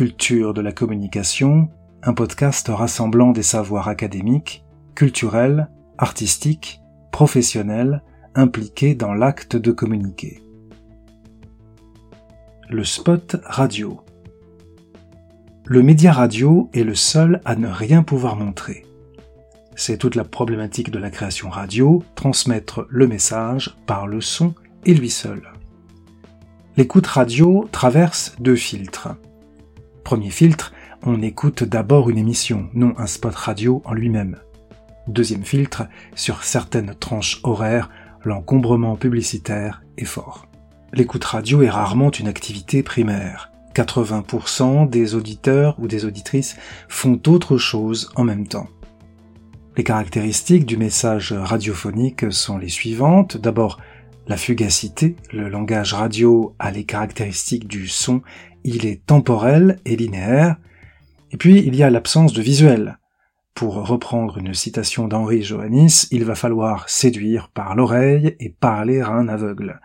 Culture de la communication, un podcast rassemblant des savoirs académiques, culturels, artistiques, professionnels, impliqués dans l'acte de communiquer. Le spot radio. Le média radio est le seul à ne rien pouvoir montrer. C'est toute la problématique de la création radio, transmettre le message par le son et lui seul. L'écoute radio traverse deux filtres. Premier filtre, on écoute d'abord une émission, non un spot radio en lui-même. Deuxième filtre, sur certaines tranches horaires, l'encombrement publicitaire est fort. L'écoute radio est rarement une activité primaire. 80% des auditeurs ou des auditrices font autre chose en même temps. Les caractéristiques du message radiophonique sont les suivantes. D'abord, la fugacité, le langage radio a les caractéristiques du son, il est temporel et linéaire. Et puis il y a l'absence de visuel. Pour reprendre une citation d'Henri Johannis, il va falloir séduire par l'oreille et parler à un aveugle.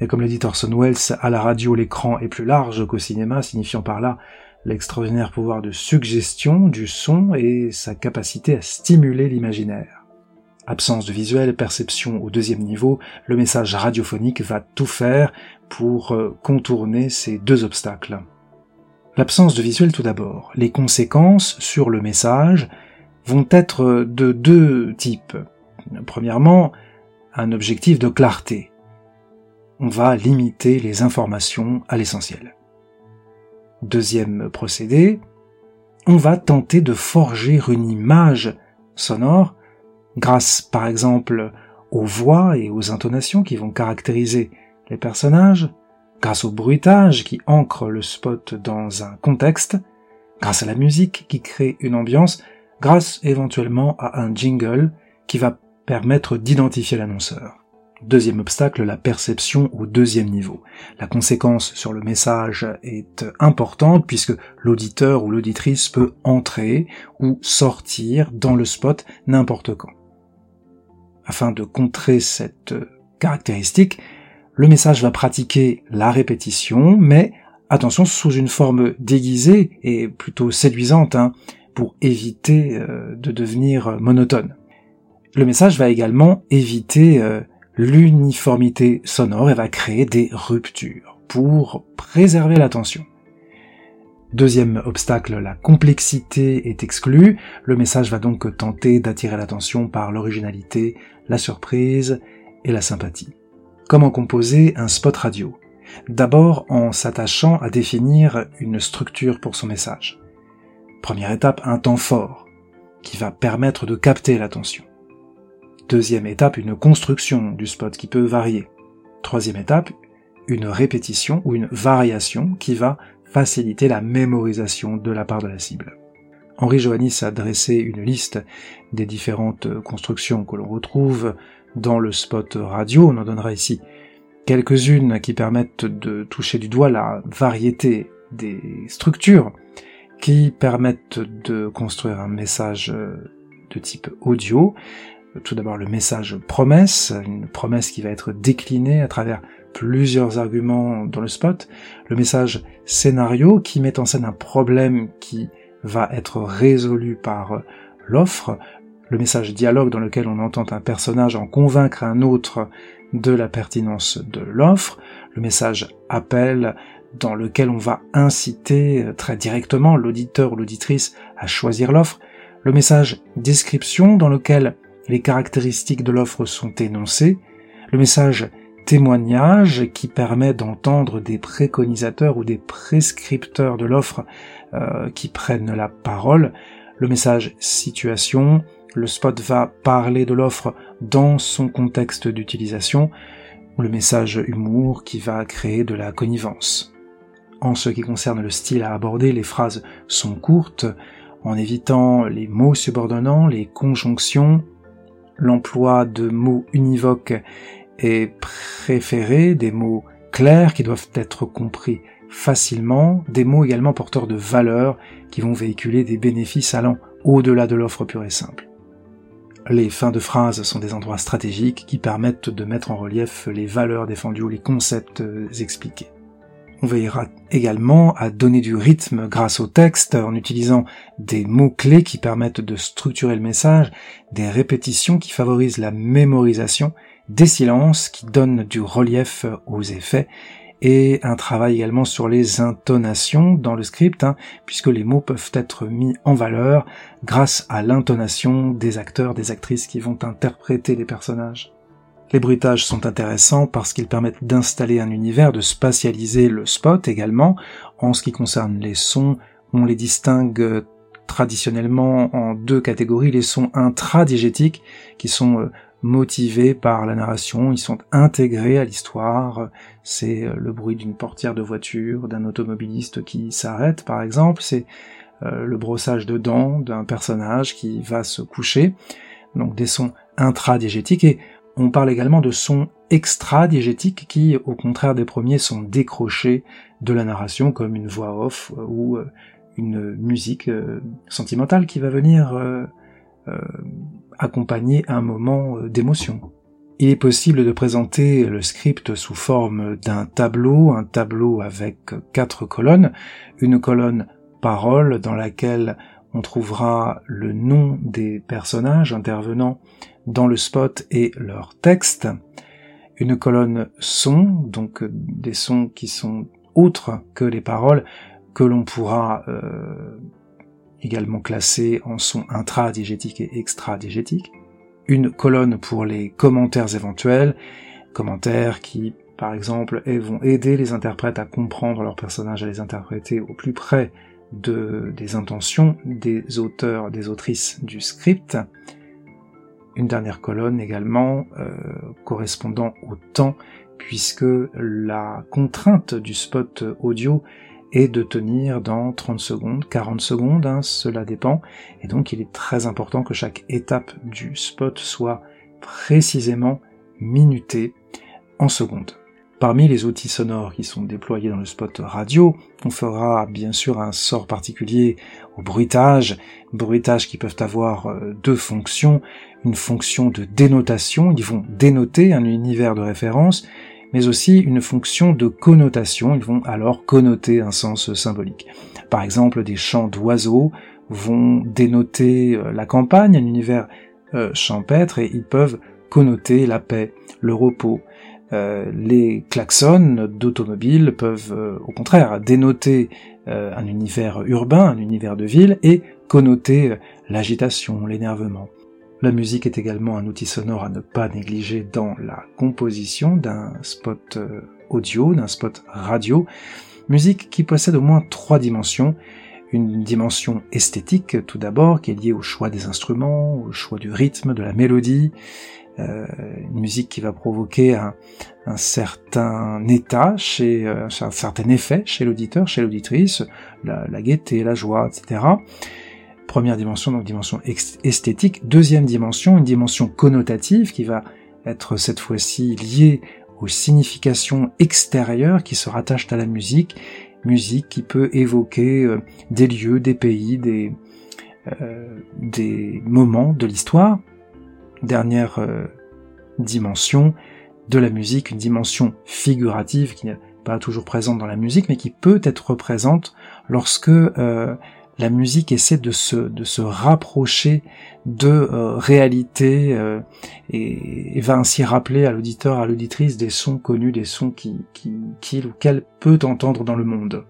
Et comme le dit Orson Welles, à la radio l'écran est plus large qu'au cinéma, signifiant par là l'extraordinaire pouvoir de suggestion du son et sa capacité à stimuler l'imaginaire absence de visuel, perception au deuxième niveau, le message radiophonique va tout faire pour euh, contourner ces deux obstacles. L'absence de visuel tout d'abord. Les conséquences sur le message vont être de deux types. Premièrement, un objectif de clarté. On va limiter les informations à l'essentiel. Deuxième procédé, on va tenter de forger une image sonore grâce par exemple aux voix et aux intonations qui vont caractériser les personnages, grâce au bruitage qui ancre le spot dans un contexte, grâce à la musique qui crée une ambiance, grâce éventuellement à un jingle qui va permettre d'identifier l'annonceur. Deuxième obstacle, la perception au deuxième niveau. La conséquence sur le message est importante puisque l'auditeur ou l'auditrice peut entrer ou sortir dans le spot n'importe quand. Afin de contrer cette caractéristique, le message va pratiquer la répétition, mais attention sous une forme déguisée et plutôt séduisante, hein, pour éviter euh, de devenir monotone. Le message va également éviter euh, l'uniformité sonore et va créer des ruptures pour préserver l'attention. Deuxième obstacle, la complexité est exclue. Le message va donc tenter d'attirer l'attention par l'originalité, la surprise et la sympathie. Comment composer un spot radio? D'abord en s'attachant à définir une structure pour son message. Première étape, un temps fort, qui va permettre de capter l'attention. Deuxième étape, une construction du spot qui peut varier. Troisième étape, une répétition ou une variation qui va faciliter la mémorisation de la part de la cible. Henri Johannis a dressé une liste des différentes constructions que l'on retrouve dans le spot radio. On en donnera ici quelques-unes qui permettent de toucher du doigt la variété des structures qui permettent de construire un message de type audio. Tout d'abord le message promesse, une promesse qui va être déclinée à travers plusieurs arguments dans le spot, le message scénario qui met en scène un problème qui va être résolu par l'offre, le message dialogue dans lequel on entend un personnage en convaincre un autre de la pertinence de l'offre, le message appel dans lequel on va inciter très directement l'auditeur ou l'auditrice à choisir l'offre, le message description dans lequel les caractéristiques de l'offre sont énoncées, le message témoignage qui permet d'entendre des préconisateurs ou des prescripteurs de l'offre euh, qui prennent la parole. Le message situation, le spot va parler de l'offre dans son contexte d'utilisation, le message humour qui va créer de la connivence. En ce qui concerne le style à aborder, les phrases sont courtes, en évitant les mots subordonnants, les conjonctions, l'emploi de mots univoques et préférer des mots clairs qui doivent être compris facilement, des mots également porteurs de valeur qui vont véhiculer des bénéfices allant au-delà de l'offre pure et simple. Les fins de phrases sont des endroits stratégiques qui permettent de mettre en relief les valeurs défendues ou les concepts expliqués. On veillera également à donner du rythme grâce au texte en utilisant des mots-clés qui permettent de structurer le message, des répétitions qui favorisent la mémorisation, des silences qui donnent du relief aux effets et un travail également sur les intonations dans le script, hein, puisque les mots peuvent être mis en valeur grâce à l'intonation des acteurs, des actrices qui vont interpréter les personnages. Les bruitages sont intéressants parce qu'ils permettent d'installer un univers, de spatialiser le spot également. En ce qui concerne les sons, on les distingue euh, traditionnellement en deux catégories, les sons intradigétiques qui sont euh, motivés par la narration, ils sont intégrés à l'histoire, c'est euh, le bruit d'une portière de voiture, d'un automobiliste qui s'arrête par exemple, c'est le brossage de dents d'un personnage qui va se coucher, donc des sons intradigétiques et on parle également de sons extra-diégétiques qui, au contraire des premiers, sont décrochés de la narration, comme une voix off euh, ou euh, une musique euh, sentimentale qui va venir accompagner un moment d'émotion. Il est possible de présenter le script sous forme d'un tableau, un tableau avec quatre colonnes, une colonne parole dans laquelle on trouvera le nom des personnages intervenant dans le spot et leur texte, une colonne son, donc euh, des sons qui sont autres que les paroles, que l'on pourra euh, également classer en sons intradigétiques et extradigétiques, une colonne pour les commentaires éventuels, commentaires qui, par exemple, vont aider les interprètes à comprendre leurs personnages, à les interpréter au plus près de, des intentions des auteurs, des autrices du script, une dernière colonne également euh, correspondant au temps, puisque la contrainte du spot audio est de tenir dans 30 secondes, 40 secondes, hein, cela dépend, et donc il est très important que chaque étape du spot soit précisément minutée en secondes. Parmi les outils sonores qui sont déployés dans le spot radio, on fera bien sûr un sort particulier au bruitage, bruitage qui peuvent avoir euh, deux fonctions, une fonction de dénotation, ils vont dénoter un univers de référence, mais aussi une fonction de connotation, ils vont alors connoter un sens symbolique. Par exemple, des chants d'oiseaux vont dénoter euh, la campagne, un univers euh, champêtre, et ils peuvent connoter la paix, le repos, euh, les klaxons d'automobiles peuvent euh, au contraire dénoter euh, un univers urbain, un univers de ville, et connoter l'agitation, l'énervement. La musique est également un outil sonore à ne pas négliger dans la composition d'un spot audio, d'un spot radio, musique qui possède au moins trois dimensions. Une dimension esthétique tout d'abord, qui est liée au choix des instruments, au choix du rythme, de la mélodie, euh, une musique qui va provoquer un, certain état, chez euh, un certain effet chez l'auditeur, chez l'auditrice, la, gaieté, la joie, etc. Première dimension, donc dimension esthétique. Deuxième dimension, une dimension connotative qui va être cette fois-ci liée aux significations extérieures qui se rattachent à la musique, musique qui peut évoquer euh, des lieux, des pays, des moments de l'histoire, dernière euh, dimension de la musique, une dimension figurative qui n'est pas toujours présente dans la musique, mais qui peut être présente lorsque euh, la musique essaie de se, rapprocher de euh, réalité et, va ainsi rappeler à l'auditeur, à l'auditrice des sons connus, des sons qu'il qui, ou qu'elle peut entendre dans le monde.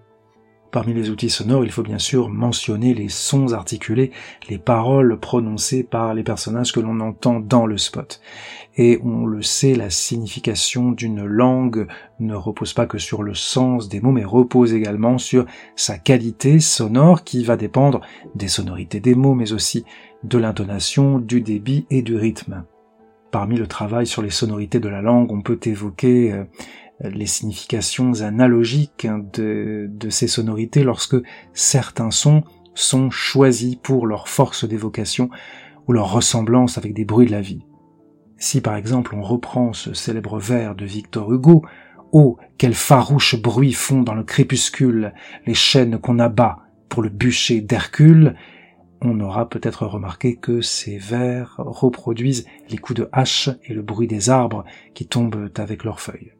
Parmi les outils sonores, il faut bien sûr mentionner les sons articulés, les paroles prononcées par les personnages que l'on entend dans le spot. Et on le sait, la signification d'une langue ne repose pas que sur le sens des mots, mais repose également sur sa qualité sonore qui va dépendre des sonorités des mots, mais aussi de l'intonation, du débit et du rythme. Parmi le travail sur les sonorités de la langue, on peut évoquer euh, les significations analogiques de, ces sonorités lorsque certains sons sont choisis pour leur force d'évocation ou leur ressemblance avec des bruits de la vie. Si par exemple on reprend ce célèbre vers de Victor Hugo, Oh, quel farouche bruit font dans le crépuscule les chaînes qu'on abat pour le bûcher d'Hercule, on aura peut-être remarqué que ces vers reproduisent les coups de hache et le bruit des arbres qui tombent avec leurs feuilles.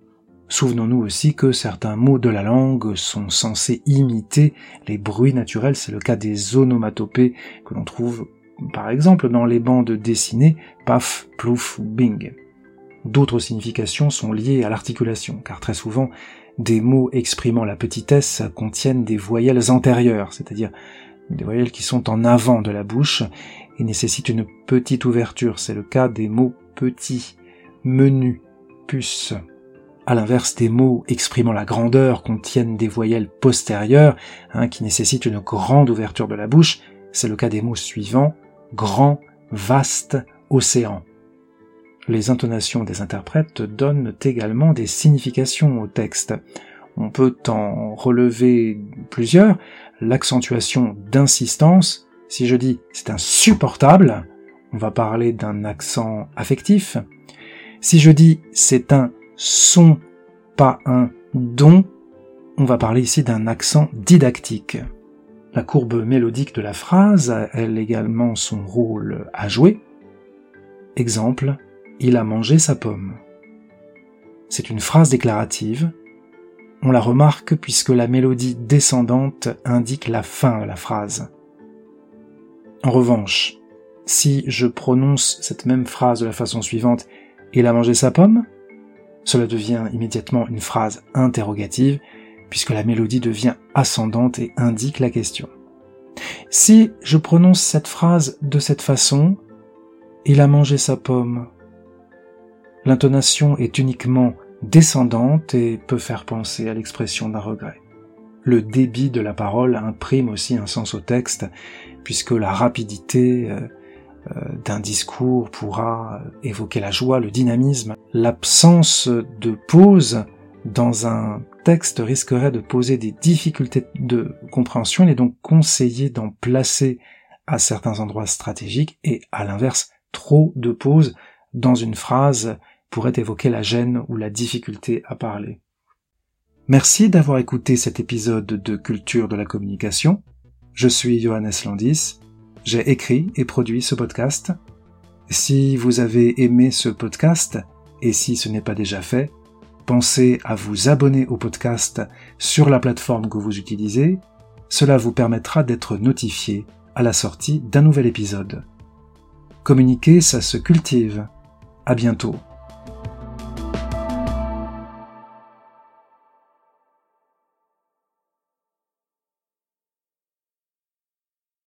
Souvenons-nous aussi que certains mots de la langue sont censés imiter les bruits naturels, c'est le cas des onomatopées que l'on trouve par exemple dans les bandes dessinées paf, plouf ou bing. D'autres significations sont liées à l'articulation, car très souvent, des mots exprimant la petitesse contiennent des voyelles antérieures, c'est-à-dire des voyelles qui sont en avant de la bouche et nécessitent une petite ouverture. C'est le cas des mots petits, menu, puce. À l'inverse, des mots exprimant la grandeur contiennent des voyelles postérieures, hein, qui nécessitent une grande ouverture de la bouche. C'est le cas des mots suivants, grand, vaste, océan. Les intonations des interprètes donnent également des significations au texte. On peut en relever plusieurs. L'accentuation d'insistance. Si je dis c'est insupportable, on va parler d'un accent affectif. Si je dis c'est un son, pas un don, on va parler ici d'un accent didactique. La courbe mélodique de la phrase a elle également son rôle à jouer. Exemple, il a mangé sa pomme. C'est une phrase déclarative. On la remarque puisque la mélodie descendante indique la fin de la phrase. En revanche, si je prononce cette même phrase de la façon suivante, il a mangé sa pomme, cela devient immédiatement une phrase interrogative, puisque la mélodie devient ascendante et indique la question. Si je prononce cette phrase de cette façon, il a mangé sa pomme, l'intonation est uniquement descendante et peut faire penser à l'expression d'un regret. Le débit de la parole imprime aussi un sens au texte, puisque la rapidité euh, euh, d'un discours pourra évoquer la joie, le dynamisme. L'absence de pause dans un texte risquerait de poser des difficultés de compréhension. Il est donc conseillé d'en placer à certains endroits stratégiques et à l'inverse, trop de pauses dans une phrase pourrait évoquer la gêne ou la difficulté à parler. Merci d'avoir écouté cet épisode de Culture de la communication. Je suis Johannes Landis. J'ai écrit et produit ce podcast. Si vous avez aimé ce podcast, et si ce n'est pas déjà fait, pensez à vous abonner au podcast sur la plateforme que vous utilisez. Cela vous permettra d'être notifié à la sortie d'un nouvel épisode. Communiquer, ça se cultive. À bientôt.